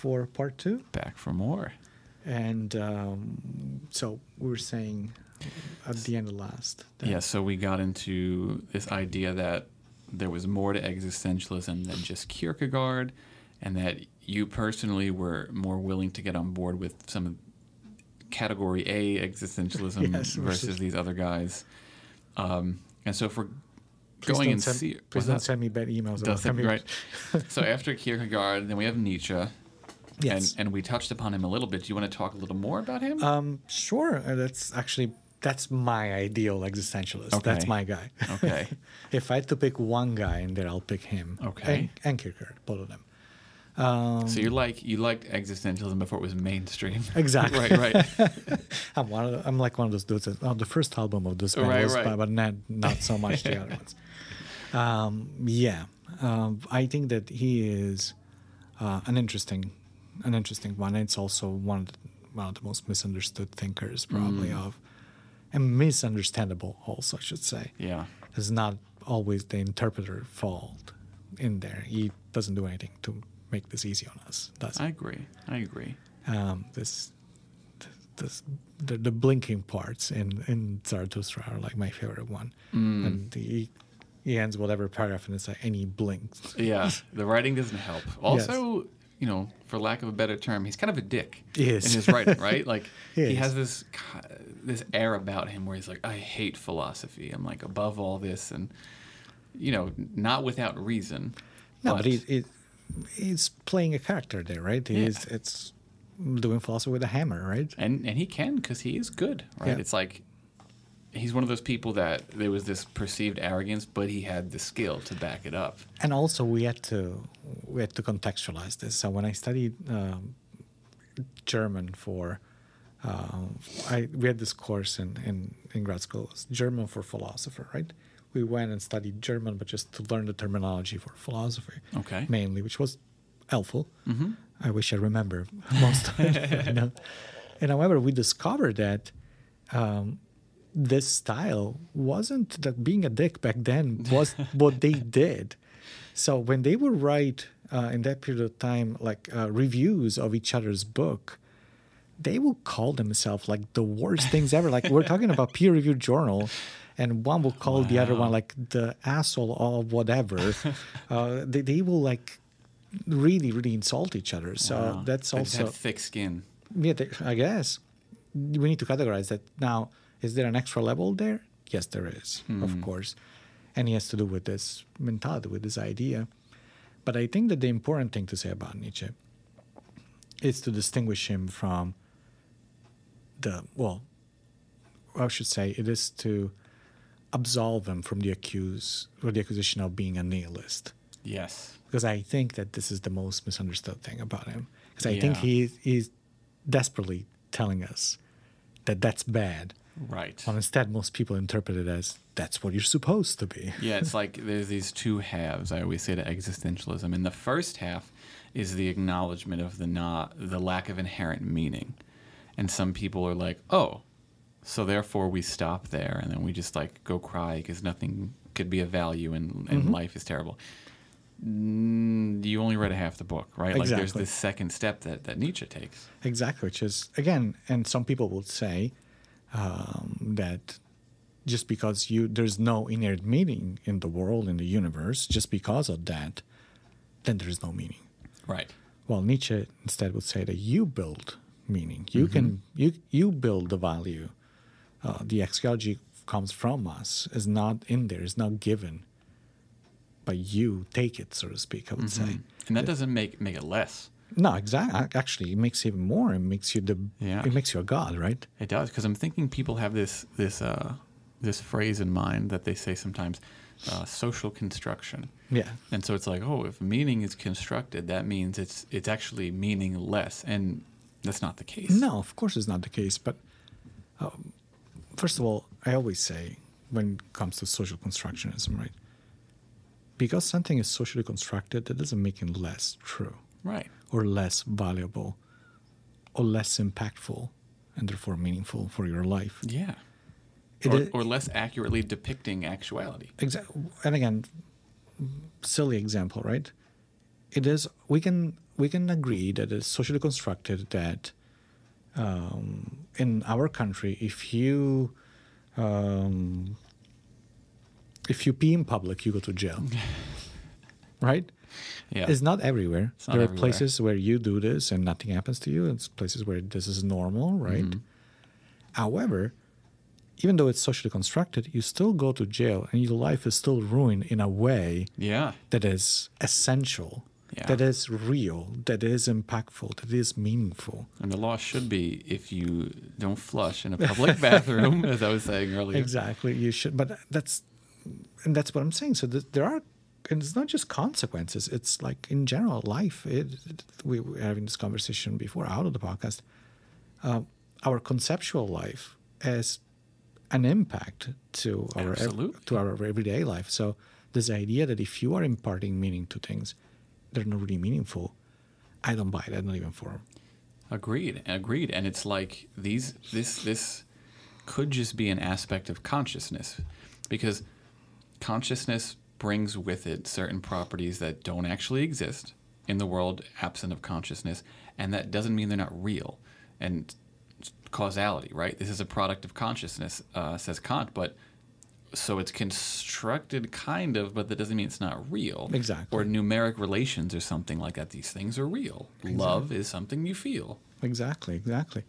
For part two. back for more. And um, so we were saying at the end of last. Yeah, so we got into this idea that there was more to existentialism than just Kierkegaard, and that you personally were more willing to get on board with some of category A existentialism Yes, versus versus- these other guys. Um, and so for Please going and send, see, please don't that? send me bad emails. about Does it- right. so after Kierkegaard, then we have Nietzsche. Yes. And, and we touched upon him a little bit. Do you want to talk a little more about him? um, sure. uh, That's actually that's my ideal existentialist. That's my guy. okay. if I had to pick one guy in there, I'll pick him. Okay. And, and Kierkegaard, both of them. Um, So you're like you liked existentialism before it was mainstream. Exactly. right, right. I'm one of the, I'm like one of those dudes. That, oh, the first album of those Right, was, right. but, but not not so much the other ones. Um, yeah, um, I think that he is uh, an interesting an interesting one. It's also one of the, one of the most misunderstood thinkers, probably Mm. of and misunderstandable. Also, I should say, Yeah. it's not always the interpreter fault in there. He doesn't do anything to make this easy on us. Does? I agree. I agree. um, this, this the, the blinking parts in in Zarathustra are like my favorite one, Mm. and he he ends whatever paragraph and it's like and he blinks. Yeah, the writing doesn't help. Also, you know, for lack of a better term, he's kind of a dick in his writing, right? Like He he, has this this air about him where he's like, I hate philosophy. I'm like above all this, and you know, not without reason. No, but, he, he he's playing a character there, right? He's Yeah. it's doing philosophy with a hammer, right? and and he can because he is good, right? Yeah. It's like he's one of those people that there was this perceived arrogance, but he had the skill to back it up. And also we had to we had to contextualize this. So when I studied um, German for um, I we had this course in, in, in grad school, German for philosopher, right? We went and studied German, but just to learn the terminology for philosophy, Okay. mainly, which was helpful. Mm-hmm. I wish I remember most of it. you know? And however, we discovered that um, this style wasn't that being a dick back then was what they did. So when they would write uh, in that period of time, like uh, reviews of each other's book, they will call themselves like the worst things ever. Like we're talking about peer-reviewed journal, and one will call the other one like the asshole of whatever. uh, they, they will like really, really insult each other. So Wow. that's also thick skin. yeah, they, I guess we need to categorize that. Now, is there an extra level there? Yes, there is, of hmm. course, and it has to do with this mentality, with this idea. But I think that the important thing to say about Nietzsche is to distinguish him from the well, I should say it is to absolve him from the accuse or the accusation of being a nihilist Yes. because I think that this is the most misunderstood thing about him. Because I think he he's desperately telling us that that's bad. Right. When instead, most people interpret it as that's what you're supposed to be. yeah, it's like there's these two halves. I always say to existentialism, and the first half is the acknowledgement of the not the lack of inherent meaning, and some people are like, oh, so therefore we stop there, and then we just like go cry because nothing could be of value, and, and Mm-hmm. life is terrible. Mm, you only read a half the book, right? Like there's this second step that, that Nietzsche takes. Exactly, which is again, and some people will say um, that just because you there's no inherent meaning in the world in the universe, just because of that, then there's no meaning. Right. Well, Nietzsche instead would say that you build meaning. You can you you build the value. Uh, the axiology comes from us. is not in there. Is not given. But you take it, so to speak. I would say. And that doesn't make make it less. No, exactly. Actually, it makes even more. It makes you the. Yeah. It makes you a god, right? It does because I'm thinking people have this this uh, this phrase in mind that they say sometimes uh, social construction. Yeah. And so it's like, oh, if meaning is constructed, that means it's it's actually meaningless, and that's not the case. No, of course it's not the case. But um, first of all, I always say when it comes to social constructionism, right? Because something is socially constructed, that doesn't make it less true Right. Or less valuable or less impactful and therefore meaningful for your life. Yeah. Or, is- or less accurately depicting actuality. Exactly. And again, silly example, right? It is. We can we can agree that it's socially constructed that um, in our country, if you um, if you pee in public, you go to jail, right? Yeah. It's not everywhere. It's not there are places where you do this and nothing happens to you. It's places where this is normal, right? Mm-hmm. However, even though it's socially constructed, you still go to jail and your life is still ruined in a way yeah. that is essential, Yeah. that is real, that is impactful, that is meaningful. And the law should be if you don't flush in a public bathroom, as I was saying earlier. Exactly. You should, but that's, and that's what I'm saying. So th- there are, and it's not just consequences. It's like in general life. It, it- we were having this conversation before out of the podcast. Uh, our conceptual life has an impact to our ev- to our everyday life. So this idea that if you are imparting meaning to things, they're not really meaningful. I don't buy that, not even for Agreed. Agreed. And it's like these this this could just be an aspect of consciousness because consciousness brings with it certain properties that don't actually exist in the world absent of consciousness and that doesn't mean they're not real. And causality right? This is a product of consciousness uh, says kant but so it's constructed kind of but that doesn't mean it's not real. Exactly. or numeric relations or something like that. These things are real. Love is something you feel. Exactly, exactly.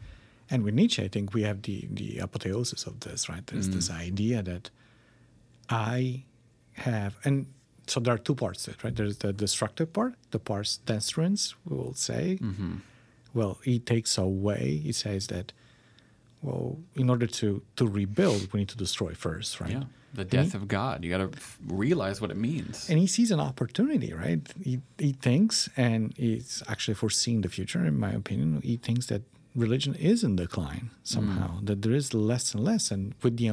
And with Nietzsche, I think we have the, the apotheosis of this, right? There's this idea that I have, and so there are two parts to it, right? There's the destructive part, the pars destruens will say. Mm-hmm. Well, he takes away, he says that, well, in order to, to rebuild, we need to destroy first, right? Yeah, the death of God. You got to realize what it means. and he sees an opportunity, right? He, he thinks, and he's actually foreseeing the future, in my opinion. He thinks that religion is in decline somehow, mm. that there is less and less. And with the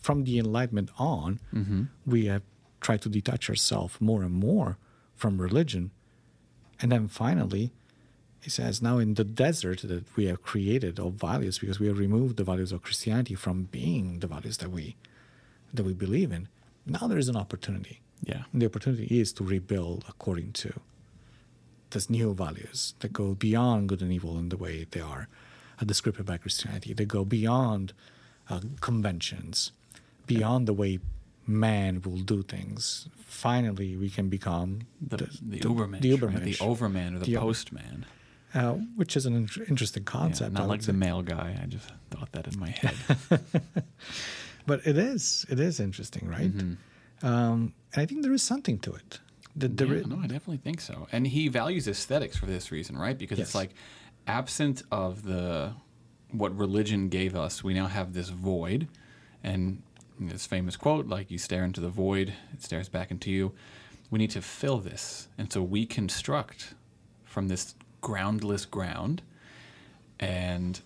from the Enlightenment on, mm-hmm. we have tried to detach ourselves more and more from religion. And then finally, he says, now in the desert that we have created of values, because we have removed the values of Christianity from being the values that we that we believe in, now there is an opportunity. yeah, And the opportunity is to rebuild according to these new values that go beyond good and evil in the way they are uh, described by Christianity. They go beyond uh, conventions, beyond the way man will do things. Finally, we can become the, the, the, Ubermensch, the right? the Overman or the, The Postman. uh, which is an in- interesting concept. I not like the male guy. I just thought that in my head. but it is it is interesting, right? Um, and I think there is something to it. That there yeah, is- no, I definitely think so. And he values aesthetics for this reason, right? Because Yes. it's like absent of the what religion gave us, we now have this void. And this famous quote, like you stare into the void, it stares back into you. We need to fill this. And so we construct from this groundless ground and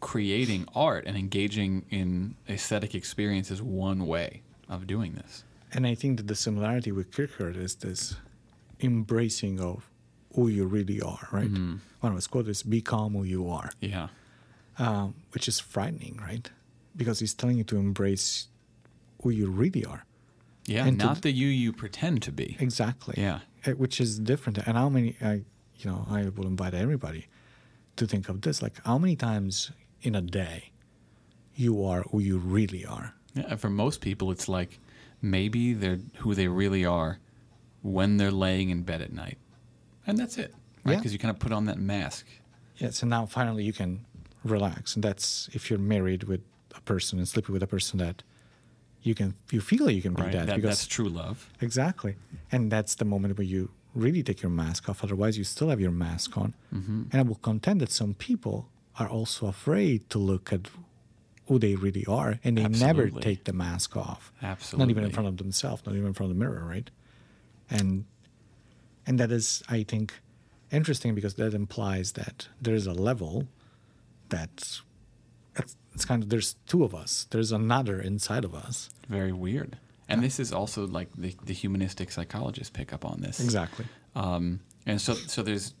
creating art and engaging in aesthetic experience is one way of doing this. And I think that the similarity with Kierkegaard is this embracing of who you really are, right? One of his quotes is "Be calm who you are," Yeah. um, which is frightening, right? Because he's telling you to embrace who you really are. Yeah, And not d- the you you pretend to be. Exactly. Yeah. Uh, Which is different. And how many? I, you know, I will invite everybody to think of this. Like, how many times in a day you are who you really are? Yeah, and for most people, it's like maybe they're who they really are when they're laying in bed at night, and that's it, right? Yeah. Because you kind of put on that mask. Yes, and now finally you can relax, and that's if you're married with person and sleeping with a person that you can you feel you can be Right. that, That, because that's true love. exactly, and that's the moment where you really take your mask off. Otherwise, you still have your mask on. Mm-hmm. And I will contend that some people are also afraid to look at who they really are, and they never take the mask off. Absolutely. Not even in front of themselves, not even in front of the mirror, right? And and that is, I think, interesting because that implies that there is a level that it's, it's kind of there's two of us. There's another inside of us. Very weird. And this is also like the, the humanistic psychologists pick up on this. Exactly. Um, and so, so there's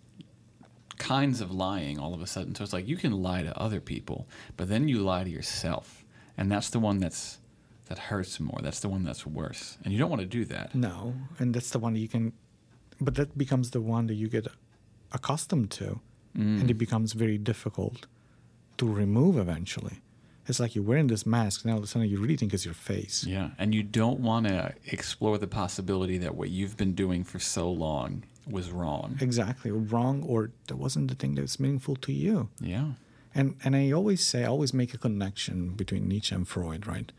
kinds of lying all of a sudden. So it's like you can lie to other people, but then you lie to yourself, and that's the one that's that hurts more. That's the one that's worse, and you don't want to do that. No, and that's the one you can, but that becomes the one that you get accustomed to, and it becomes very difficult to remove eventually. It's like you're wearing this mask, and all of a sudden you really think it's your face. Yeah, and you don't want to explore the possibility that what you've been doing for so long was wrong. Exactly, wrong, or that wasn't the thing that's meaningful to you. Yeah. And and I always say, I always make a connection between Nietzsche and Freud, right?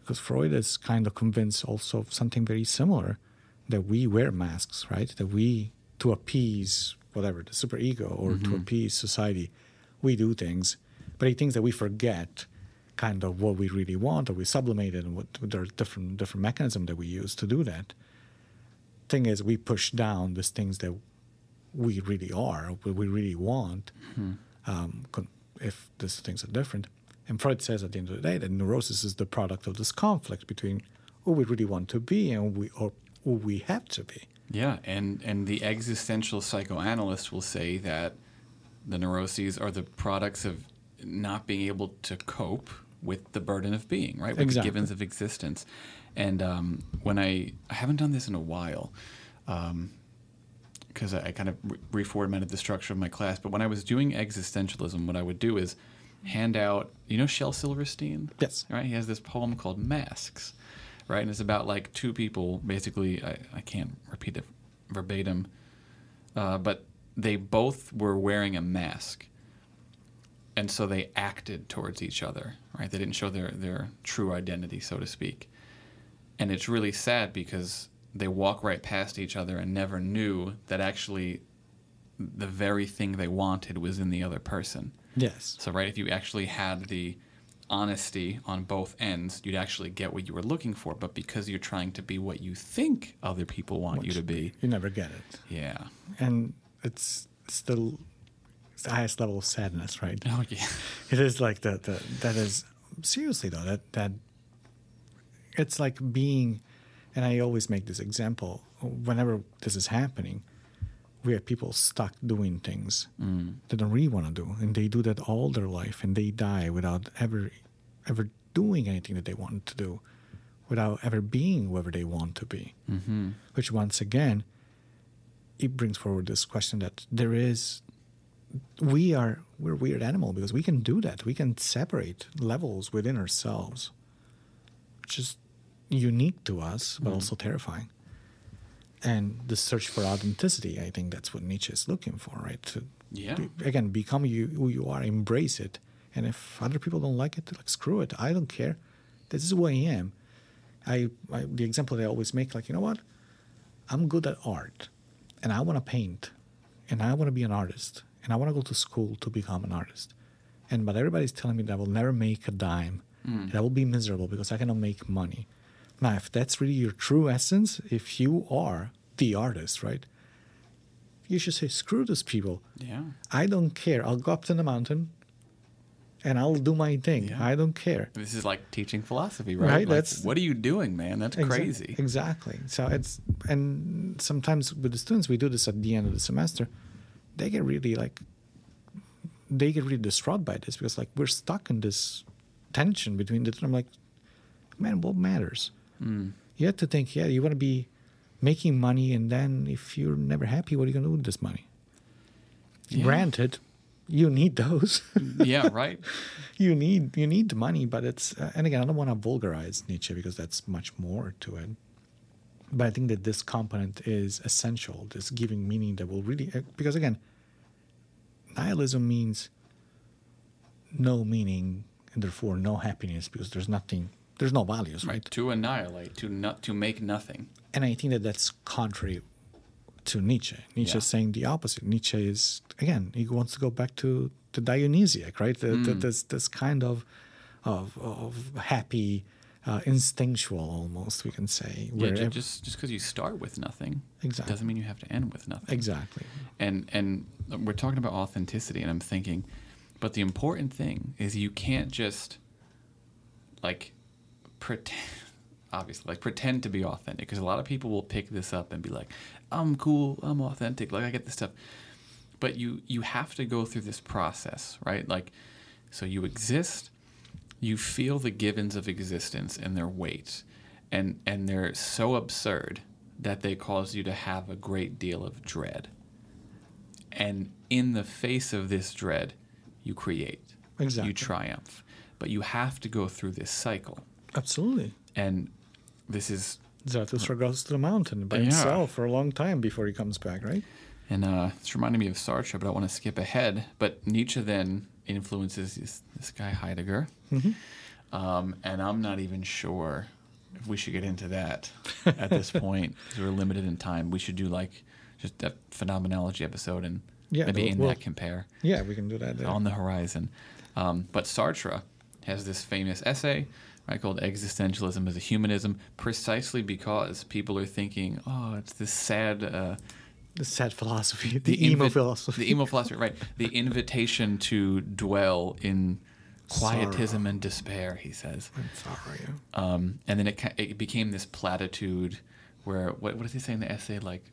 Because Freud is kind of convinced also of something very similar, that we wear masks, right? That we, to appease whatever the superego or to mm-hmm. appease society, we do things, but he thinks that we forget kind of what we really want, or we sublimate it, and what there are different different mechanisms that we use to do that. Thing is, we push down these things that we really are, what we really want, um, if these things are different. And Freud says at the end of the day that neurosis is the product of this conflict between who we really want to be and we or who we have to be. Yeah, and and the existential psychoanalyst will say that the neuroses are the products of not being able to cope with the burden of being, right? With Exactly. the givens of existence. And um, when I I haven't done this in a while, because I, I kind of re- reformatted the structure of my class. But when I was doing existentialism, what I would do is hand out, you know, Shel Silverstein. Yes. Right. He has this poem called Masks, right? And it's about like two people. Basically, I, I can't repeat it verbatim, uh, but they both were wearing a mask, and so they acted towards each other. Right. They didn't show their their true identity, so to speak. And it's really sad because they walk right past each other and never knew that actually the very thing they wanted was in the other person. Yes. So, right, if you actually had the honesty on both ends, you'd actually get what you were looking for. But because you're trying to be what you think other people want you to be, You never get it. yeah. And it's still it's the highest level of sadness, right? Oh, yeah. It is like the, the that is seriously though that that it's like being, and I always make this example whenever this is happening, we have people stuck doing things they don't really want to do, and they do that all their life, and they die without ever ever doing anything that they want to do, without ever being whoever they want to be. Mm-hmm. Which once again, it brings forward this question that there is we are we're a weird animal because we can do that. We can separate levels within ourselves, which is unique to us, but mm-hmm. also terrifying. And the search for authenticity, I think that's what Nietzsche is looking for, right? To Yeah. be- again become you who you are, embrace it, and if other people don't like it, like screw it. I don't care. This is who I am. I, I the example that I always make, like you know what, I'm good at art, and I want to paint, and I want to be an artist, and I want to go to school to become an artist, and but everybody's telling me that I will never make a dime, hmm. and I will be miserable because I cannot make money. Now, if that's really your true essence, if you are the artist, right, you should say, screw those people. Yeah. I don't care. I'll go up to the mountain and I'll do my thing. Yeah. I don't care. This is like teaching philosophy, right? Right, Like, that's- what are you doing, man? That's Exa- crazy. Exactly. So it's and sometimes with the students we do this at the end of the semester. They get really like they get really distraught by this because like we're stuck in this tension between the two. I'm like, man, what matters? Mm. You have to think, yeah, you want to be making money, and then if you're never happy, what are you gonna do with this money? Yeah. Granted, you need those. yeah, right? you need you need money, but it's uh, and again I don't want to vulgarize Nietzsche because that's much more to it. But I think that this component is essential. This giving meaning that will really uh, because again, nihilism means no meaning and therefore no happiness because there's nothing, there's no values, right? To annihilate, to not to make nothing. And I think that that's contrary to Nietzsche. Nietzsche Yeah. is saying the opposite. Nietzsche is again he wants to go back to the Dionysiac, right? The, the, this this kind of of, of happy, uh, instinctual almost, we can say. Yeah, ju- just just because you start with nothing Exactly. doesn't mean you have to end with nothing. exactly. And and we're talking about authenticity, and I'm thinking, but the important thing is you can't just like pretend. Obviously, like pretend to be authentic, because a lot of people will pick this up and be like, "I'm cool, I'm authentic, like I get this stuff." But you you have to go through this process, right? Like, so you exist, you feel the givens of existence and their weight, and and they're so absurd that they cause you to have a great deal of dread. And in the face of this dread, you create. Exactly. You triumph. But you have to go through this cycle. Absolutely. And this is Zarathustra goes to the mountain by Yeah. himself for a long time before he comes back, right? and uh, it's reminding me of Sartre, but I want to skip ahead. But Nietzsche then influences this, this guy Heidegger, um, and I'm not even sure if we should get into that at this point because we're limited in time. We should do like just a phenomenology episode and Yeah, maybe we'll- in we'll- that compare. Yeah, we can do that. On the horizon. Um, but Sartre has this famous essay right, called Existentialism as a Humanism, precisely because people are thinking, oh, it's this sad. Uh, the sad philosophy, the, emo invi- philosophy. The emo philosophy, right. The invitation to dwell in quietism and despair, he says. I'm sorry. Um, and then it, it became this platitude where, what, what does he say in the essay? Like,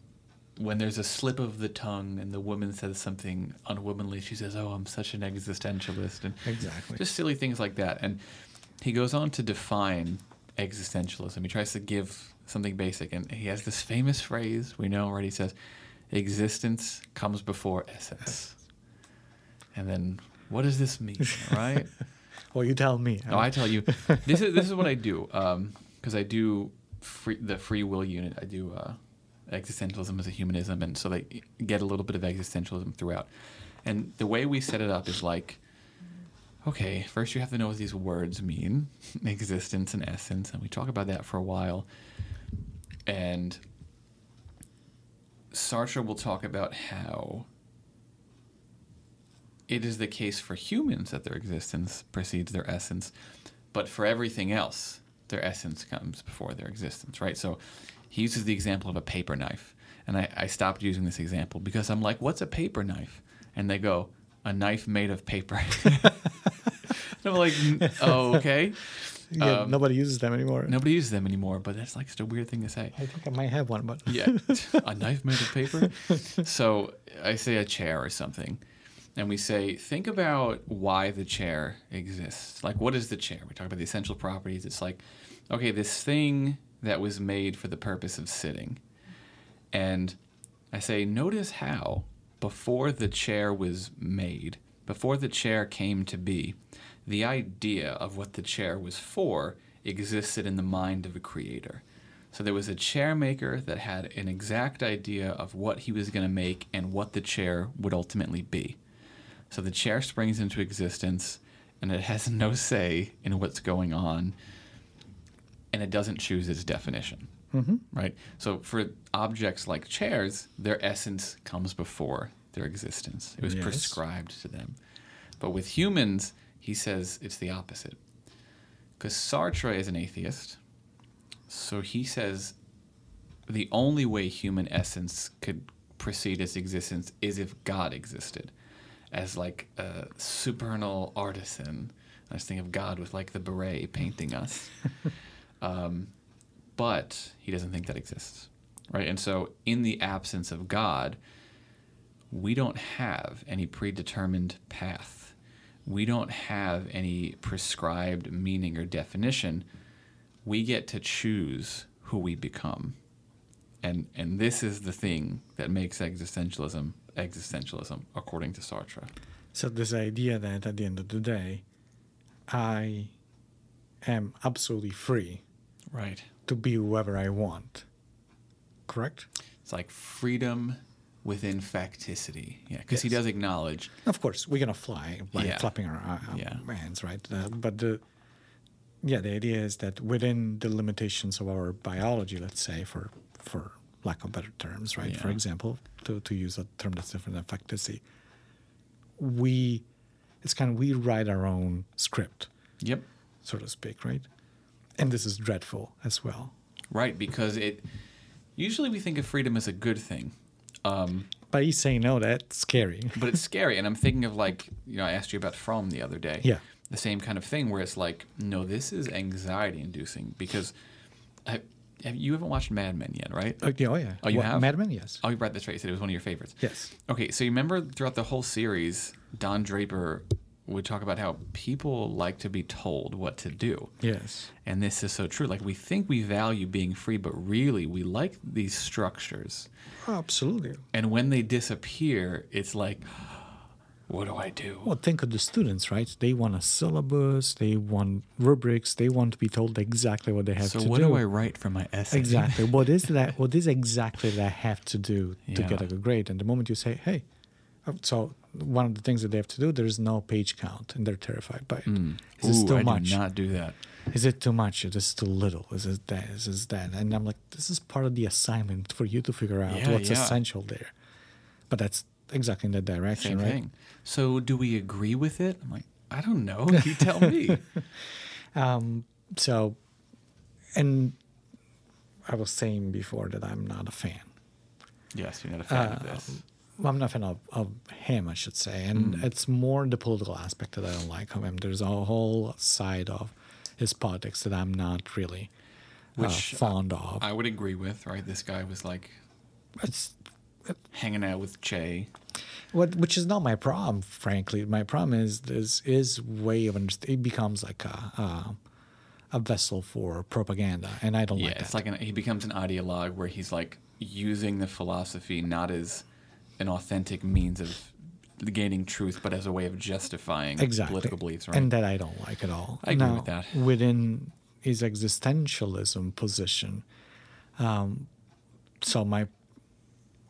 when there's a slip of the tongue and the woman says something unwomanly, she says, "Oh, I'm such an existentialist," and Exactly. just silly things like that. And he goes on to define existentialism. He tries to give something basic, and he has this famous phrase we know already. He says, "Existence comes before essence." And then, what does this mean, right? Well, you tell me. No, I tell you, this is this is what I do because I do free, the free will unit. I do uh, existentialism as a humanism, and so they get a little bit of existentialism throughout. And the way we set it up is like, okay, first you have to know what these words mean, existence and essence, and we talk about that for a while. And Sartre will talk about how it is the case for humans that their existence precedes their essence, but for everything else, their essence comes before their existence, right? So he uses the example of a paper knife. And I, I stopped using this example because I'm like, what's a paper knife? And they go, a knife made of paper. and I'm like, oh, okay. Yeah, Um, nobody uses them anymore. Nobody uses them anymore, but that's like such a weird thing to say. I think I might have one, but Yeah, a knife made of paper. So I say a chair or something, and we say, think about why the chair exists. Like, what is the chair? We talk about the essential properties. It's like, okay, this thing that was made for the purpose of sitting. And I say, notice how before the chair was made, before the chair came to be, the idea of what the chair was for existed in the mind of a creator. So there was a chair maker that had an exact idea of what he was going to make and what the chair would ultimately be. So the chair springs into existence and it has no say in what's going on and it doesn't choose its definition. Right? So for objects like chairs, their essence comes before their existence. It was Yes. prescribed to them. But with humans, he says it's the opposite. Because Sartre is an atheist. So he says the only way human essence could precede its existence is if God existed as like a supernal artisan. I was thinking of God with like the beret painting us. um, but he doesn't think that exists. Right? And so in the absence of God, we don't have any predetermined path. We don't have any prescribed meaning or definition. We get to choose who we become. And and this is the thing that makes existentialism existentialism according to Sartre. So this idea that at the end of the day, I am absolutely free Right. To be whoever I want. Correct? It's like freedom within facticity. Yeah, because he does acknowledge Of course, we're gonna fly by Yeah. flapping our, uh, Yeah. hands, right? Uh, but the yeah, the idea is that within the limitations of our biology, let's say, for for lack of better terms, right? For example, to, to use a term that's different than facticity, we it's kind of we write our own script. Yep. so to speak, right? And this is dreadful as well. Right, because it usually we think of freedom as a good thing. Um, But he's saying no, that's scary. but it's scary. And I'm thinking of like, you know, I asked you about From the other day. Yeah. The same kind of thing where it's like, no, this is anxiety inducing because I, have, you haven't watched Mad Men yet, right? Oh, yeah, oh, yeah. Oh, you What, have? Mad Men, yes. Oh, you brought this right. You said it was one of your favorites. Yes. Okay, so you remember throughout the whole series, Don Draper would talk about how people like to be told what to do. Yes. And this is so true. Like we think we value being free, but really we like these structures. Oh, absolutely. And when they disappear, it's like, what do I do? Well, think of the students, right? They want a syllabus, they want rubrics, they want to be told exactly what they have so to do. So what do. I write for my essay? Exactly. what is that? What is exactly that I have to do to Yeah. get a good grade? And the moment you say, "Hey," so one of the things that they have to do, there's no page count, and they're terrified by it. Is Mm. it Ooh, too I much? not do that. Is it too much? Is this too little? Is it that? Is this that? And I'm like, this is part of the assignment for you to figure out Yeah, what's yeah. essential there. But that's exactly in that direction, Same right? thing. So do we agree with it? I'm like, I don't know. You tell me. Um, so, and I was saying before that I'm not a fan. yes, you're not a fan of Uh, this. Well, I'm not a fan of, of him, I should say. And Mm. it's more the political aspect that I don't like of him. There's a whole side of his politics that I'm not really Which, uh, fond of. I would agree with, right? This guy was like it's hanging out with Che. what, which is not my problem, frankly. My problem is this is way of understanding. It becomes like a, a a vessel for propaganda, and I don't Yeah, like it's like an, he becomes an ideologue where he's like using the philosophy not as an authentic means of gaining truth, but as a way of justifying exactly political beliefs, right? and that I don't like at all. I agree Now, with that. Within his existentialism position, um, so my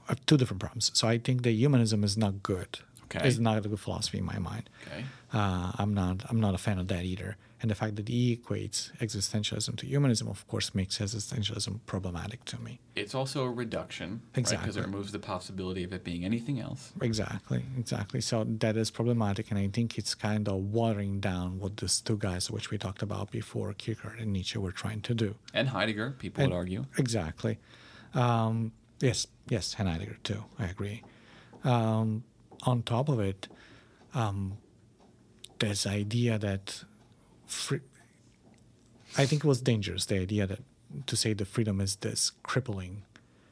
I have two different problems. So I think that humanism is not good. Okay. It's not a good philosophy in my mind. okay. Uh, I'm not. I'm not a fan of that either. And the fact that he equates existentialism to humanism, of course, makes existentialism problematic to me. It's also a reduction, Exactly. Because Exactly. it removes the possibility of it being anything else. Exactly, exactly. So that is problematic, and I think it's kind of watering down what these two guys, which we talked about before, Kierkegaard and Nietzsche, were trying to do. And Heidegger, people And- would argue. Exactly. Um, yes, yes, and Heidegger too. I agree. Um, on top of it, um, this idea that free, I think it was dangerous. The idea that to say the freedom is this crippling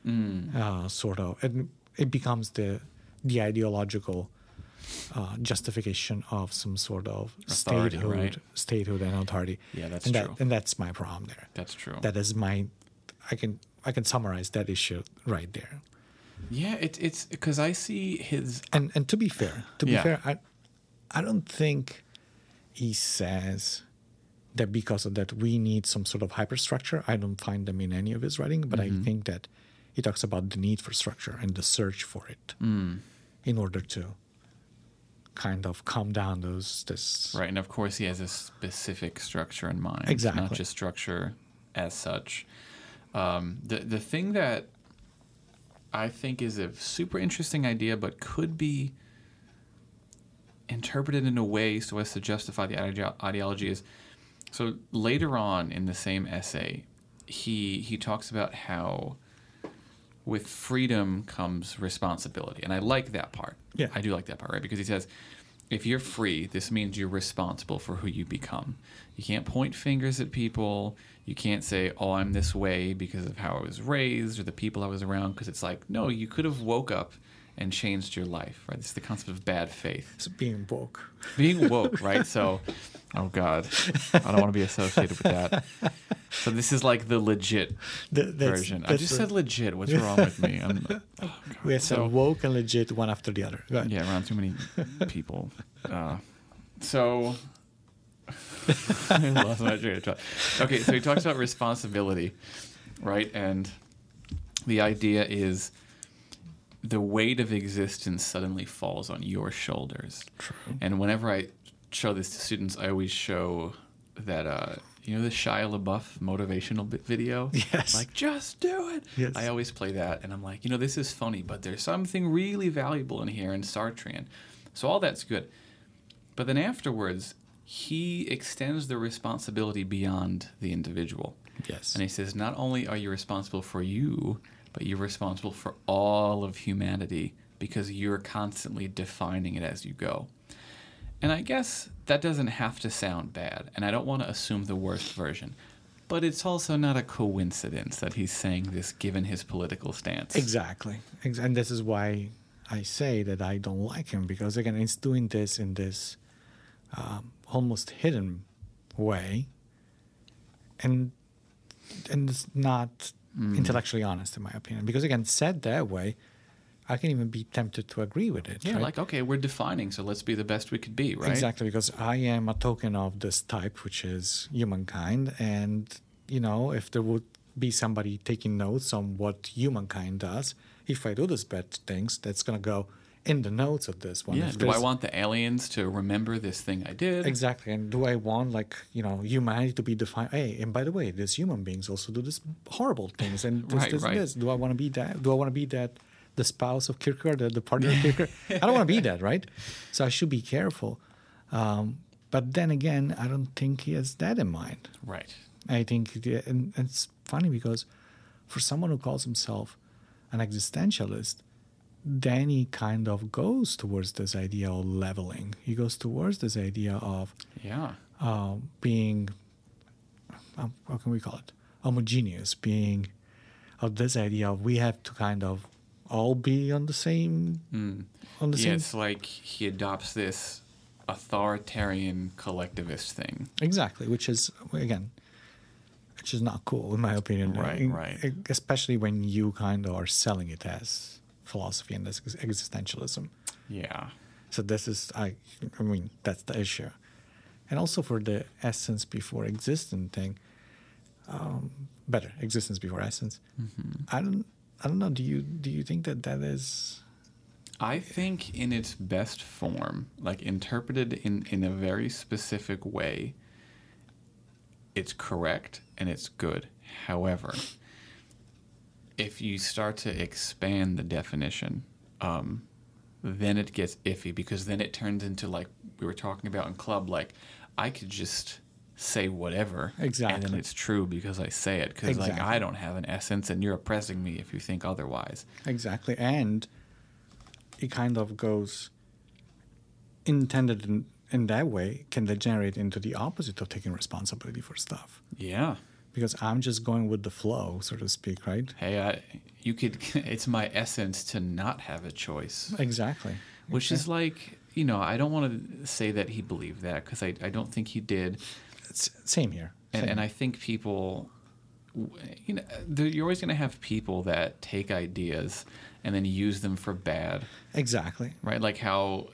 Mm. uh, sort of, and it becomes the the ideological uh, justification of some sort of Authority, statehood, right? statehood and authority. Yeah, that's and true. That, and that's my problem there That's true. that is my i can i can summarize that issue right there yeah, it, it's because I see his. and and to be fair to be Yeah. fair i i don't think he says that because of that we need some sort of hyperstructure i don't find them in any of his writing but Mm-hmm. i think that he talks about the need for structure and the search for it Mm. in order to kind of calm down those this Right, and of course he has a specific structure in mind, Exactly. not just structure as such. Um, the the thing that I think is a super interesting idea, but could be interpreted in a way so as to justify the ideology is so later on in the same essay, he he talks about how with freedom comes responsibility, and I like that part. Yeah. I do like that part, right? Because he says, if you're free, this means you're responsible for who you become. You can't point fingers at people. You can't say, "Oh, I'm this way because of how I was raised or the people I was around." Because it's like, no, you could have woke up and changed your life, right? This is the concept of bad faith it's being woke being woke, right? So, oh god, I don't want to be associated with that. So this is like the legit Th- that's- version. I just the- said legit. What's wrong with me? Oh, we have So- woke and legit one after the other yeah, around too many people. Uh, so I lost my train of thought. Okay, so he talks about responsibility, right? And the idea is the weight of existence suddenly falls on your shoulders. True. And whenever I show this to students, I always show that uh, you know the Shia LaBeouf motivational video. Yes. Like just do it. Yes. I always play that, and I'm like, you know, this is funny, but there's something really valuable in here in Sartrean. So all that's good. But then afterwards, he extends the responsibility beyond the individual. Yes. And he says, not only are you responsible for you, but you're responsible for all of humanity because you're constantly defining it as you go. And I guess that doesn't have to sound bad, and I don't want to assume the worst version. But it's also not a coincidence that he's saying this given his political stance. Exactly. And this is why I say that I don't like him because, again, he's doing this in this um, almost hidden way. And and it's not Mm. intellectually honest, in my opinion. Because, again, said that way, I can even be tempted to agree with it. Yeah, right? like, okay, we're defining, so let's be the best we could be, right? Exactly, because I am a token of this type, which is humankind. And, you know, if there would be somebody taking notes on what humankind does, if I do these bad things, that's going to go in the notes of this one. Yeah. Do I want the aliens to remember this thing I did? Exactly. And do I want, like, you know, humanity to be defined? Hey, and by the way, these human beings also do this horrible things. And this, Right, this, right. this. Do I want to be that? Do I want to be that? The spouse of Kierkegaard, the, the partner of Kierkegaard. I don't want to be that, right? So I should be careful. Um, but then again, I don't think he has that in mind. Right. I think, and and it's funny because for someone who calls himself an existentialist, he kind of goes towards this idea of leveling. He goes towards this idea of Yeah. uh, being, um, how can we call it, homogeneous, being of this idea of we have to kind of all be on the same, on the Yeah, same. it's like he adopts this authoritarian collectivist thing. Exactly, which is again, which is not cool in my opinion. Right, right. Especially when you kind of are selling it as philosophy and this existentialism. Yeah. So this is, I, I mean, that's the issue, and also for the essence before existence thing. Um, better existence before essence. I don't, I don't know. Do you do you think that that is? I think in its best form, like interpreted in, in a very specific way, it's correct and it's good. However, if you start to expand the definition, um, then it gets iffy because then it turns into like we were talking about in club, like I could just say whatever, and Exactly. then it's true because I say it because like I don't have an essence and you're oppressing me if you think otherwise. Exactly. And it kind of goes intended in, in that way can degenerate into the opposite of taking responsibility for stuff. Yeah. Because I'm just going with the flow, so to speak, right? Hey, I, you could. It's my essence to not have a choice, Exactly. which is like you know. I don't want to say that he believed that because I, I don't think he did, It's, same here. and, Same. and I think people, you know, you're always going to have people that take ideas and then use them for bad, exactly. right? Like how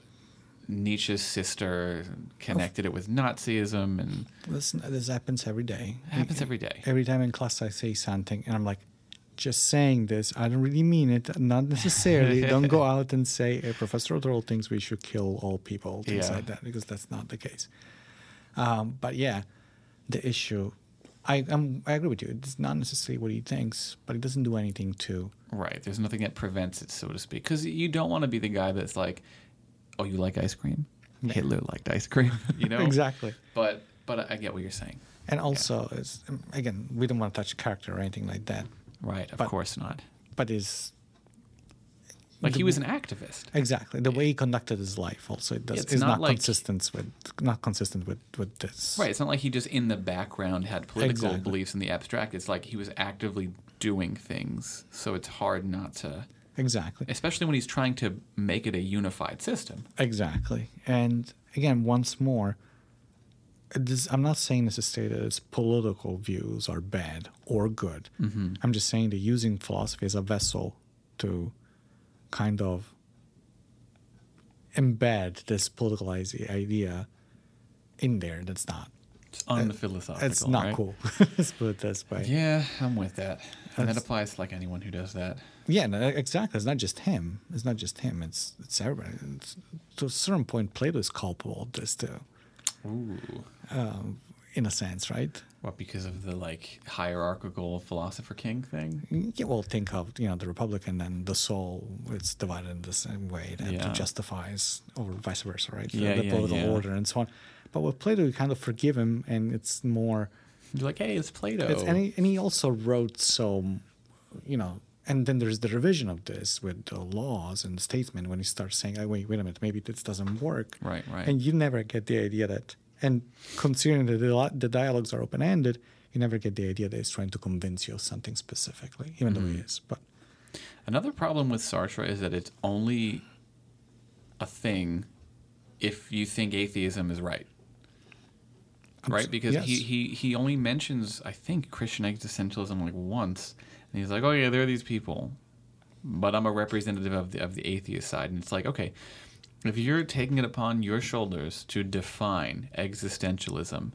Nietzsche's sister connected it with Nazism, and This, this happens every day. it happens every day. Every time in class I say something and I'm like, just saying this, I don't really mean it, not necessarily. don't go out and say, hey, Professor O'Donnell thinks we should kill all people, things Yeah. like that, because that's not the case. Um, but yeah, the issue, I, I'm, I agree with you. It's not necessarily what he thinks, but it doesn't do anything to. Right. There's nothing that prevents it, so to speak. Because you don't want to be the guy that's like, "Oh, you like ice cream? Yeah. Hitler liked ice cream." You know. Exactly. But but I get what you're saying. And also, it's, um, again, we don't want to touch character or anything like that, Right. Of But- course not. but is Like he was an activist. Exactly. The way he conducted his life also it does It's is not not, like- consistent with not consistent with with this. Right. It's not like he just in the background had political Exactly. beliefs in the abstract. It's like he was actively doing things. So it's hard not to, Exactly. especially when he's trying to make it a unified system. Exactly. And again, once more, this, I'm not saying necessarily that his political views are bad or good. Mm-hmm. I'm just saying that using philosophy as a vessel to kind of embed this political idea in there, that's not. It's unphilosophical. It's not right? cool. Let's put it this way. Yeah, I'm with that. And that applies to like anyone who does that. Yeah, no, exactly. It's not just him. It's not just him. It's it's everybody. It's, to a certain point, Plato is culpable of this too, Ooh. um, in a sense, right? What because of the like hierarchical philosopher king thing? Yeah, well, think of you know the Republican and the soul. It's divided in the same way that Yeah. it justifies, or vice versa, right? The- Yeah, the yeah, political yeah. order and so on. But with Plato, you kind of forgive him, and it's more. You're like, hey, it's Plato. It's, and, he, and he also wrote so, you know, and then there's the revision of this with the laws and the statesmen when he starts saying, oh, wait, wait a minute, maybe this doesn't work. Right, right. And you never get the idea that, and considering that the, the dialogues are open ended, you never get the idea that he's trying to convince you of something specifically, even mm-hmm. though he is. But another problem with Sartre is that it's only a thing if you think atheism is right. Right? Because yes. he, he, he only mentions, I think, Christian existentialism like once and he's like, "Oh yeah, there are these people, but I'm a representative of the of the atheist side." And it's like, okay, if you're taking it upon your shoulders to define existentialism,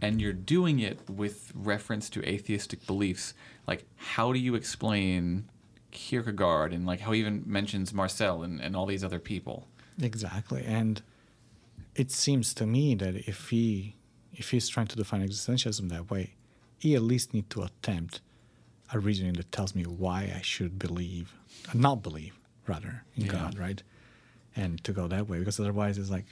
and you're doing it with reference to atheistic beliefs, like how do you explain Kierkegaard and like how he even mentions Marcel and, and all these other people? Exactly, and it seems to me that if he if he's trying to define existentialism that way, he at least need to attempt a reasoning that tells me why I should believe, not believe, rather, in yeah. God, right? And to go that way, because otherwise it's like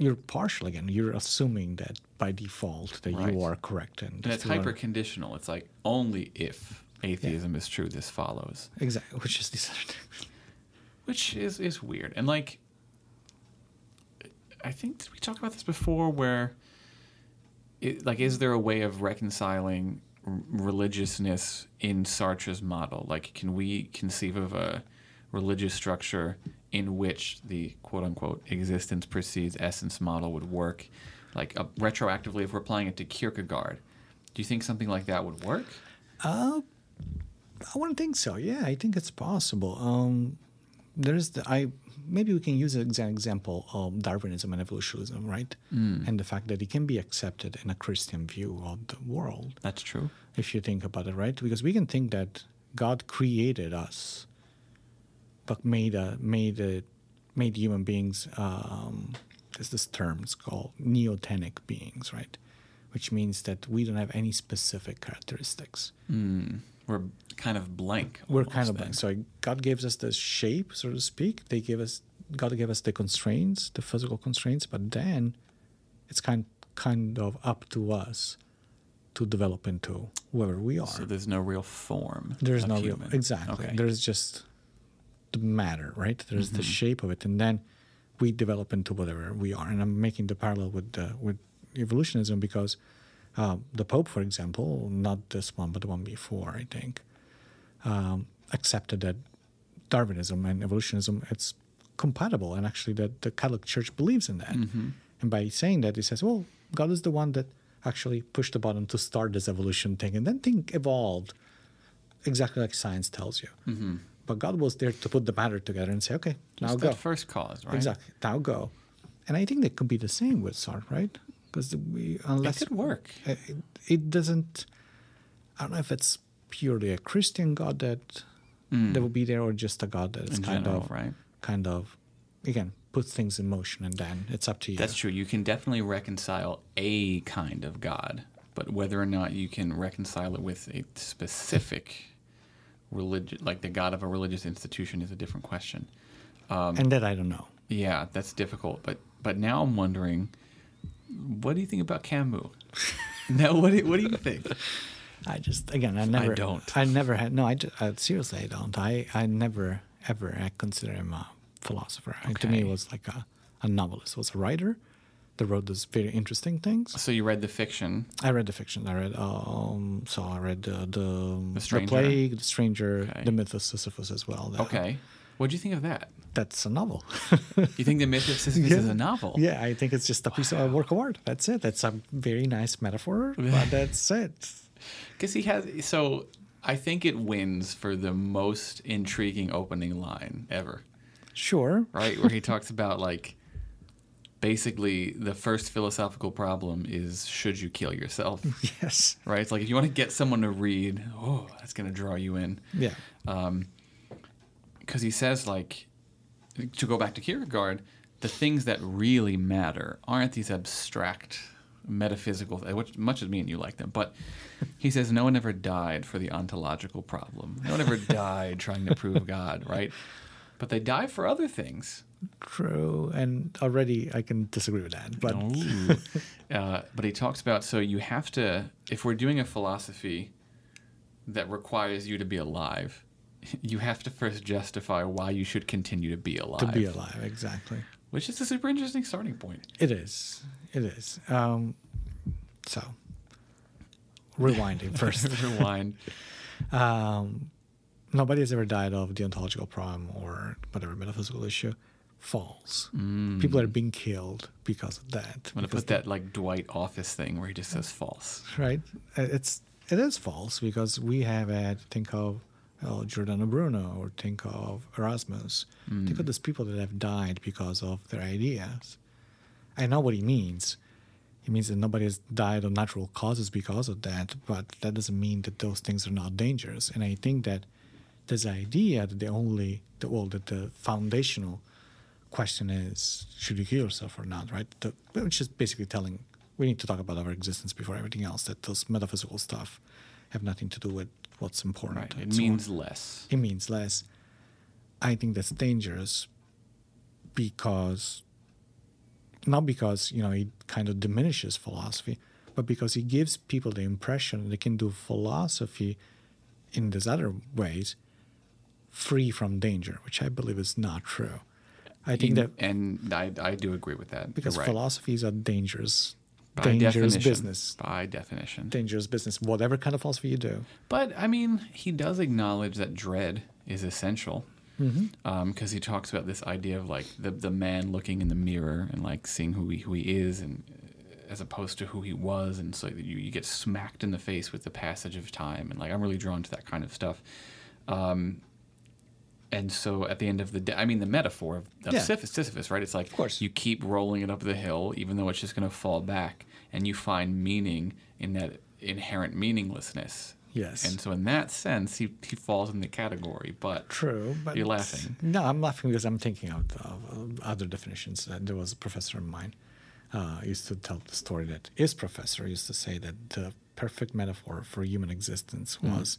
you're partial again. You're assuming that by default that right. you are correct, and, and it's hyper conditional. It's like only if atheism yeah. is true, this follows. Exactly, which is this, which is is weird, and like I think did we talk about this before, where it, like is there a way of reconciling religiousness in Sartre's model? Like, can we conceive of a religious structure in which the quote unquote existence precedes essence model would work? Like, uh, retroactively, if we're applying it to Kierkegaard, do you think something like that would work? Uh, I wouldn't think so. Yeah, I think it's possible. Um, there's the I maybe we can use an example of Darwinism and evolutionism, right? Mm. And the fact that it can be accepted in a Christian view of the world. That's true. If you think about it, right? Because we can think that God created us, but made a, made a, made human beings. Um, there's this term. It's called neotenic beings, right? Which means that we don't have any specific characteristics. Mm. We're kind of blank. We're kind of blank. So God gives us the shape, so to speak. They give us God gave us the constraints, the physical constraints, but then it's kind kind of up to us to develop into whoever we are. So there's no real form. There's no human. real exactly. Okay. There's just the matter, right? There's mm-hmm. the shape of it, and then we develop into whatever we are. And I'm making the parallel with uh, with evolutionism because uh, the Pope, for example, not this one, but the one before, I think, um, accepted that Darwinism and evolutionism it's compatible, and actually that the Catholic Church believes in that. Mm-hmm. And by saying that, he says, well, God is the one that actually pushed the button to start this evolution thing, and then thing evolved exactly like science tells you. Mm-hmm. But God was there to put the matter together and say, okay, Just now go. First cause, right? Exactly. Now go. And I think that could be the same with Sartre, right? Because we unless it could work, it, it, doesn't. I don't know if it's purely a Christian God that mm. that will be there, or just a God that is in kind general, of right, kind of again put things in motion, and then it's up to you. That's true. You can definitely reconcile a kind of God, but whether or not you can reconcile it with a specific religion, like the God of a religious institution, is a different question. Um, and that I don't know. Yeah, that's difficult. But but now I'm wondering what do you think about Camus? no, what do, what do you think? I just again, I never. I don't. I never had. No, I, just, I seriously, I don't. I I never ever I consider him a philosopher. Okay. To me, it was like a, a novelist. Was a writer that wrote those very interesting things. So you read the fiction? I read the fiction. I read um. So I read the the, the, the plague, the stranger, okay. the myth of Sisyphus as well. okay. What do you think of that? That's a novel. you think the myth of Sisyphus yeah. is a novel? Yeah, I think it's just a piece wow. of work of art. That's it. That's a very nice metaphor, but that's it. Because he has so. I think it wins for the most intriguing opening line ever. Sure. Right, where he talks about like basically the first philosophical problem is should you kill yourself? Yes. Right? It's like if you want to get someone to read, oh, that's going to draw you in. Yeah. Um, because he says like to go back to Kierkegaard, the things that really matter aren't these abstract metaphysical which much as me and you like them but he says no one ever died for the ontological problem no one ever died trying to prove god right but they die for other things true. And already I can disagree with that. But uh, but he talks about so you have to if we're doing a philosophy that requires you to be alive, you have to first justify why you should continue to be alive. to be alive, exactly. which is a super interesting starting point. It is. It is. Um, so, rewinding first. Rewind. um, nobody has ever died of the ontological problem or whatever metaphysical issue. False. People are being killed because of that. I'm gonna put that like Dwight Office thing where he just says false. right? Uh, It's it is false because we have had think of oh, Giordano Bruno or think of Erasmus. Think of mm. these people that have died because of their ideas. I know what he means. He means that nobody has died of natural causes because of that, but that doesn't mean that those things are not dangerous. And I think that this idea that the only, the, well, that the foundational question is should you kill yourself or not, right? The, which is basically telling we need to talk about our existence before everything else. That those metaphysical stuff have nothing to do with what's important. Right. It so on. means less. it means less. I think that's dangerous because not because you know it kind of diminishes philosophy, but because it gives people the impression they can do philosophy in these other ways free from danger, which I believe is not true. I think that and I, I do agree with that. because right. philosophy is a dangerous, By dangerous business. By definition. Dangerous business, whatever kind of philosophy you do. But I mean, he does acknowledge that dread is essential because Mm-hmm. he talks about this idea of like the the man looking in the mirror and like seeing who he who he is and uh, as opposed to who he was, and so you you get smacked in the face with the passage of time, and like I'm really drawn to that kind of stuff. Um, and so at the end of the day, I mean, the metaphor of, of Yeah. Sisyphus, right? It's like Of course. you keep rolling it up the hill, even though it's just going to fall back, and you find meaning in that inherent meaninglessness. Yes. And so, in that sense, he, he falls in the category. But True, but You're laughing. No, I'm laughing because I'm thinking of, of other definitions. Uh, there was a professor of mine uh, used to tell the story that his professor used to say that the perfect metaphor for human existence Hmm. was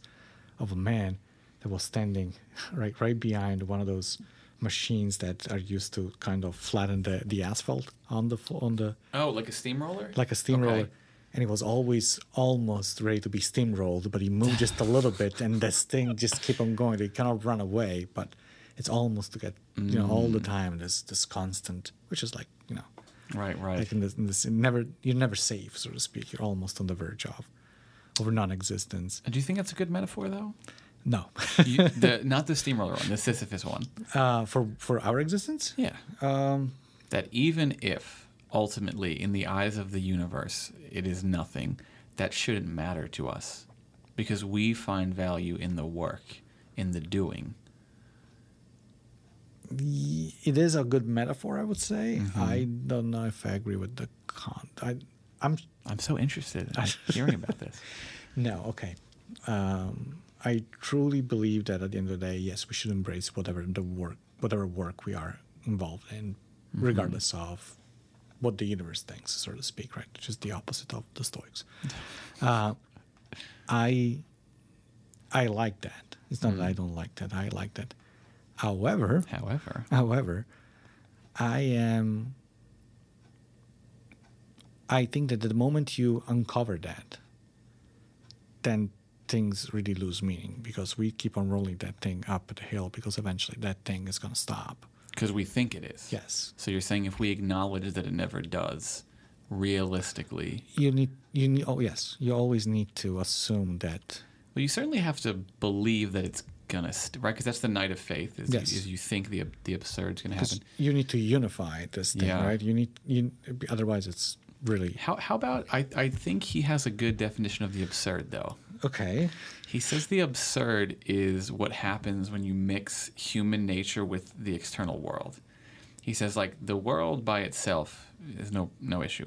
of a man that was standing right right behind one of those machines that are used to kind of flatten the, the asphalt on the on the oh, like a steamroller, like a steamroller. Okay. And he was always almost ready to be steamrolled, but he moved just a little bit, and this thing just keep on going. They cannot run away, but it's almost to get you know all the Mm. time this this constant, which is like you know Right, right. like in this, in this never you're never safe, so to speak. You're almost on the verge of over non-existence. Do you think that's a good metaphor, though? No, You, the, not the steamroller one, the Sisyphus one. uh, for for our existence. Yeah. Um, That even if ultimately, in the eyes of the universe, it is nothing, that shouldn't matter to us because we find value in the work, in the doing. it is a good metaphor, I would say. Mm-hmm. I don't know if I agree with the con. I, I'm I'm so interested in hearing about this. No, okay. Um, I truly believe that at the end of the day, yes, we should embrace whatever the work, whatever work we are involved in, regardless of what the universe thinks, so to speak, right? Which is the opposite of the Stoics. Uh, I, I like that. It's not that I don't like that. I like that. However, However, However, I am. I think that the moment you uncover that, then things really lose meaning because we keep on rolling that thing up the hill because eventually that thing is going to stop. because we think it is. Yes. So you're saying if we acknowledge that it never does, realistically, You need, you need, oh, yes, you always need to assume that, well, you certainly have to believe that it's gonna, st- right? Because that's the knight of faith. Is, Yes. you, is you think the the absurd's gonna happen. you need to unify this thing, Yeah. right? You need, you, otherwise it's really, How how about I? I think he has a good definition of the absurd, though. Okay. He says the absurd is what happens when you mix human nature with the external world. He says like the world by itself is no no issue.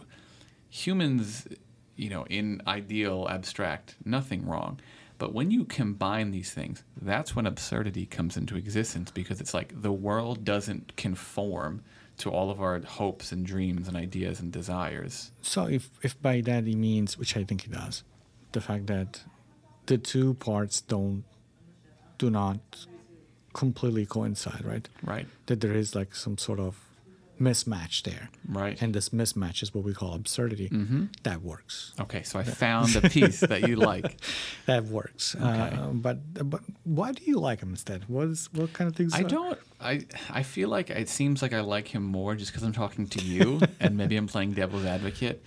Humans, you know, in ideal abstract, nothing wrong. But when you combine these things, that's when absurdity comes into existence because it's like the world doesn't conform to all of our hopes and dreams and ideas and desires. So if if by that he means, which I think he does, the fact that the two parts don't do not completely coincide, right? Right. That there is like some sort of mismatch there. Right. And this mismatch is what we call absurdity. Mm-hmm. That works. Okay, so I found the piece that you like. That works. Okay. Uh, but but why do you like him instead? What is what kind of things? I don't. I I feel like it seems like I like him more just because I'm talking to you, and maybe I'm playing devil's advocate.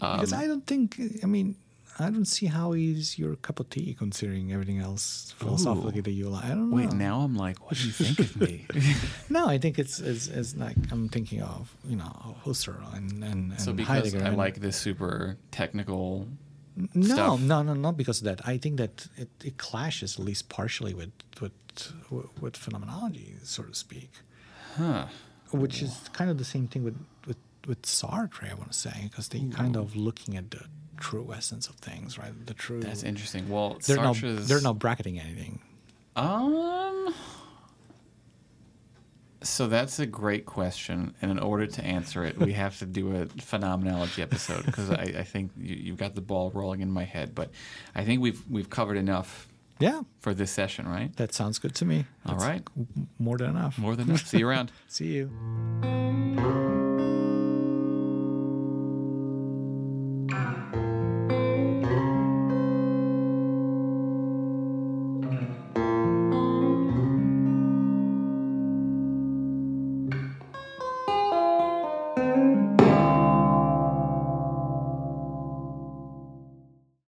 Um, because I don't think. I mean, I don't see how he's your cup of tea, considering everything else philosophically Ooh. that you like. I don't know. wait, now I'm like, what do you think of me? No, I think it's it's, it's like I'm thinking of you know Husserl and and, and so because Heidegger. I and- like this super technical. no, stuff. no, no, not because of that. I think that it, it clashes at least partially with with with phenomenology, so to speak. Huh. which is kind of the same thing with with with Sartre, I want to say, because they kind of looking at the true essence of things, right? The true. That's interesting. Well, They're not they're not bracketing anything. Um. So that's a great question, and in order to answer it, we have to do a phenomenology episode because I, I think you, you've got the ball rolling in my head. But I think we've we've covered enough Yeah, for this session, right? that sounds good to me. All That's right. more than enough. More than enough. See you around. See you.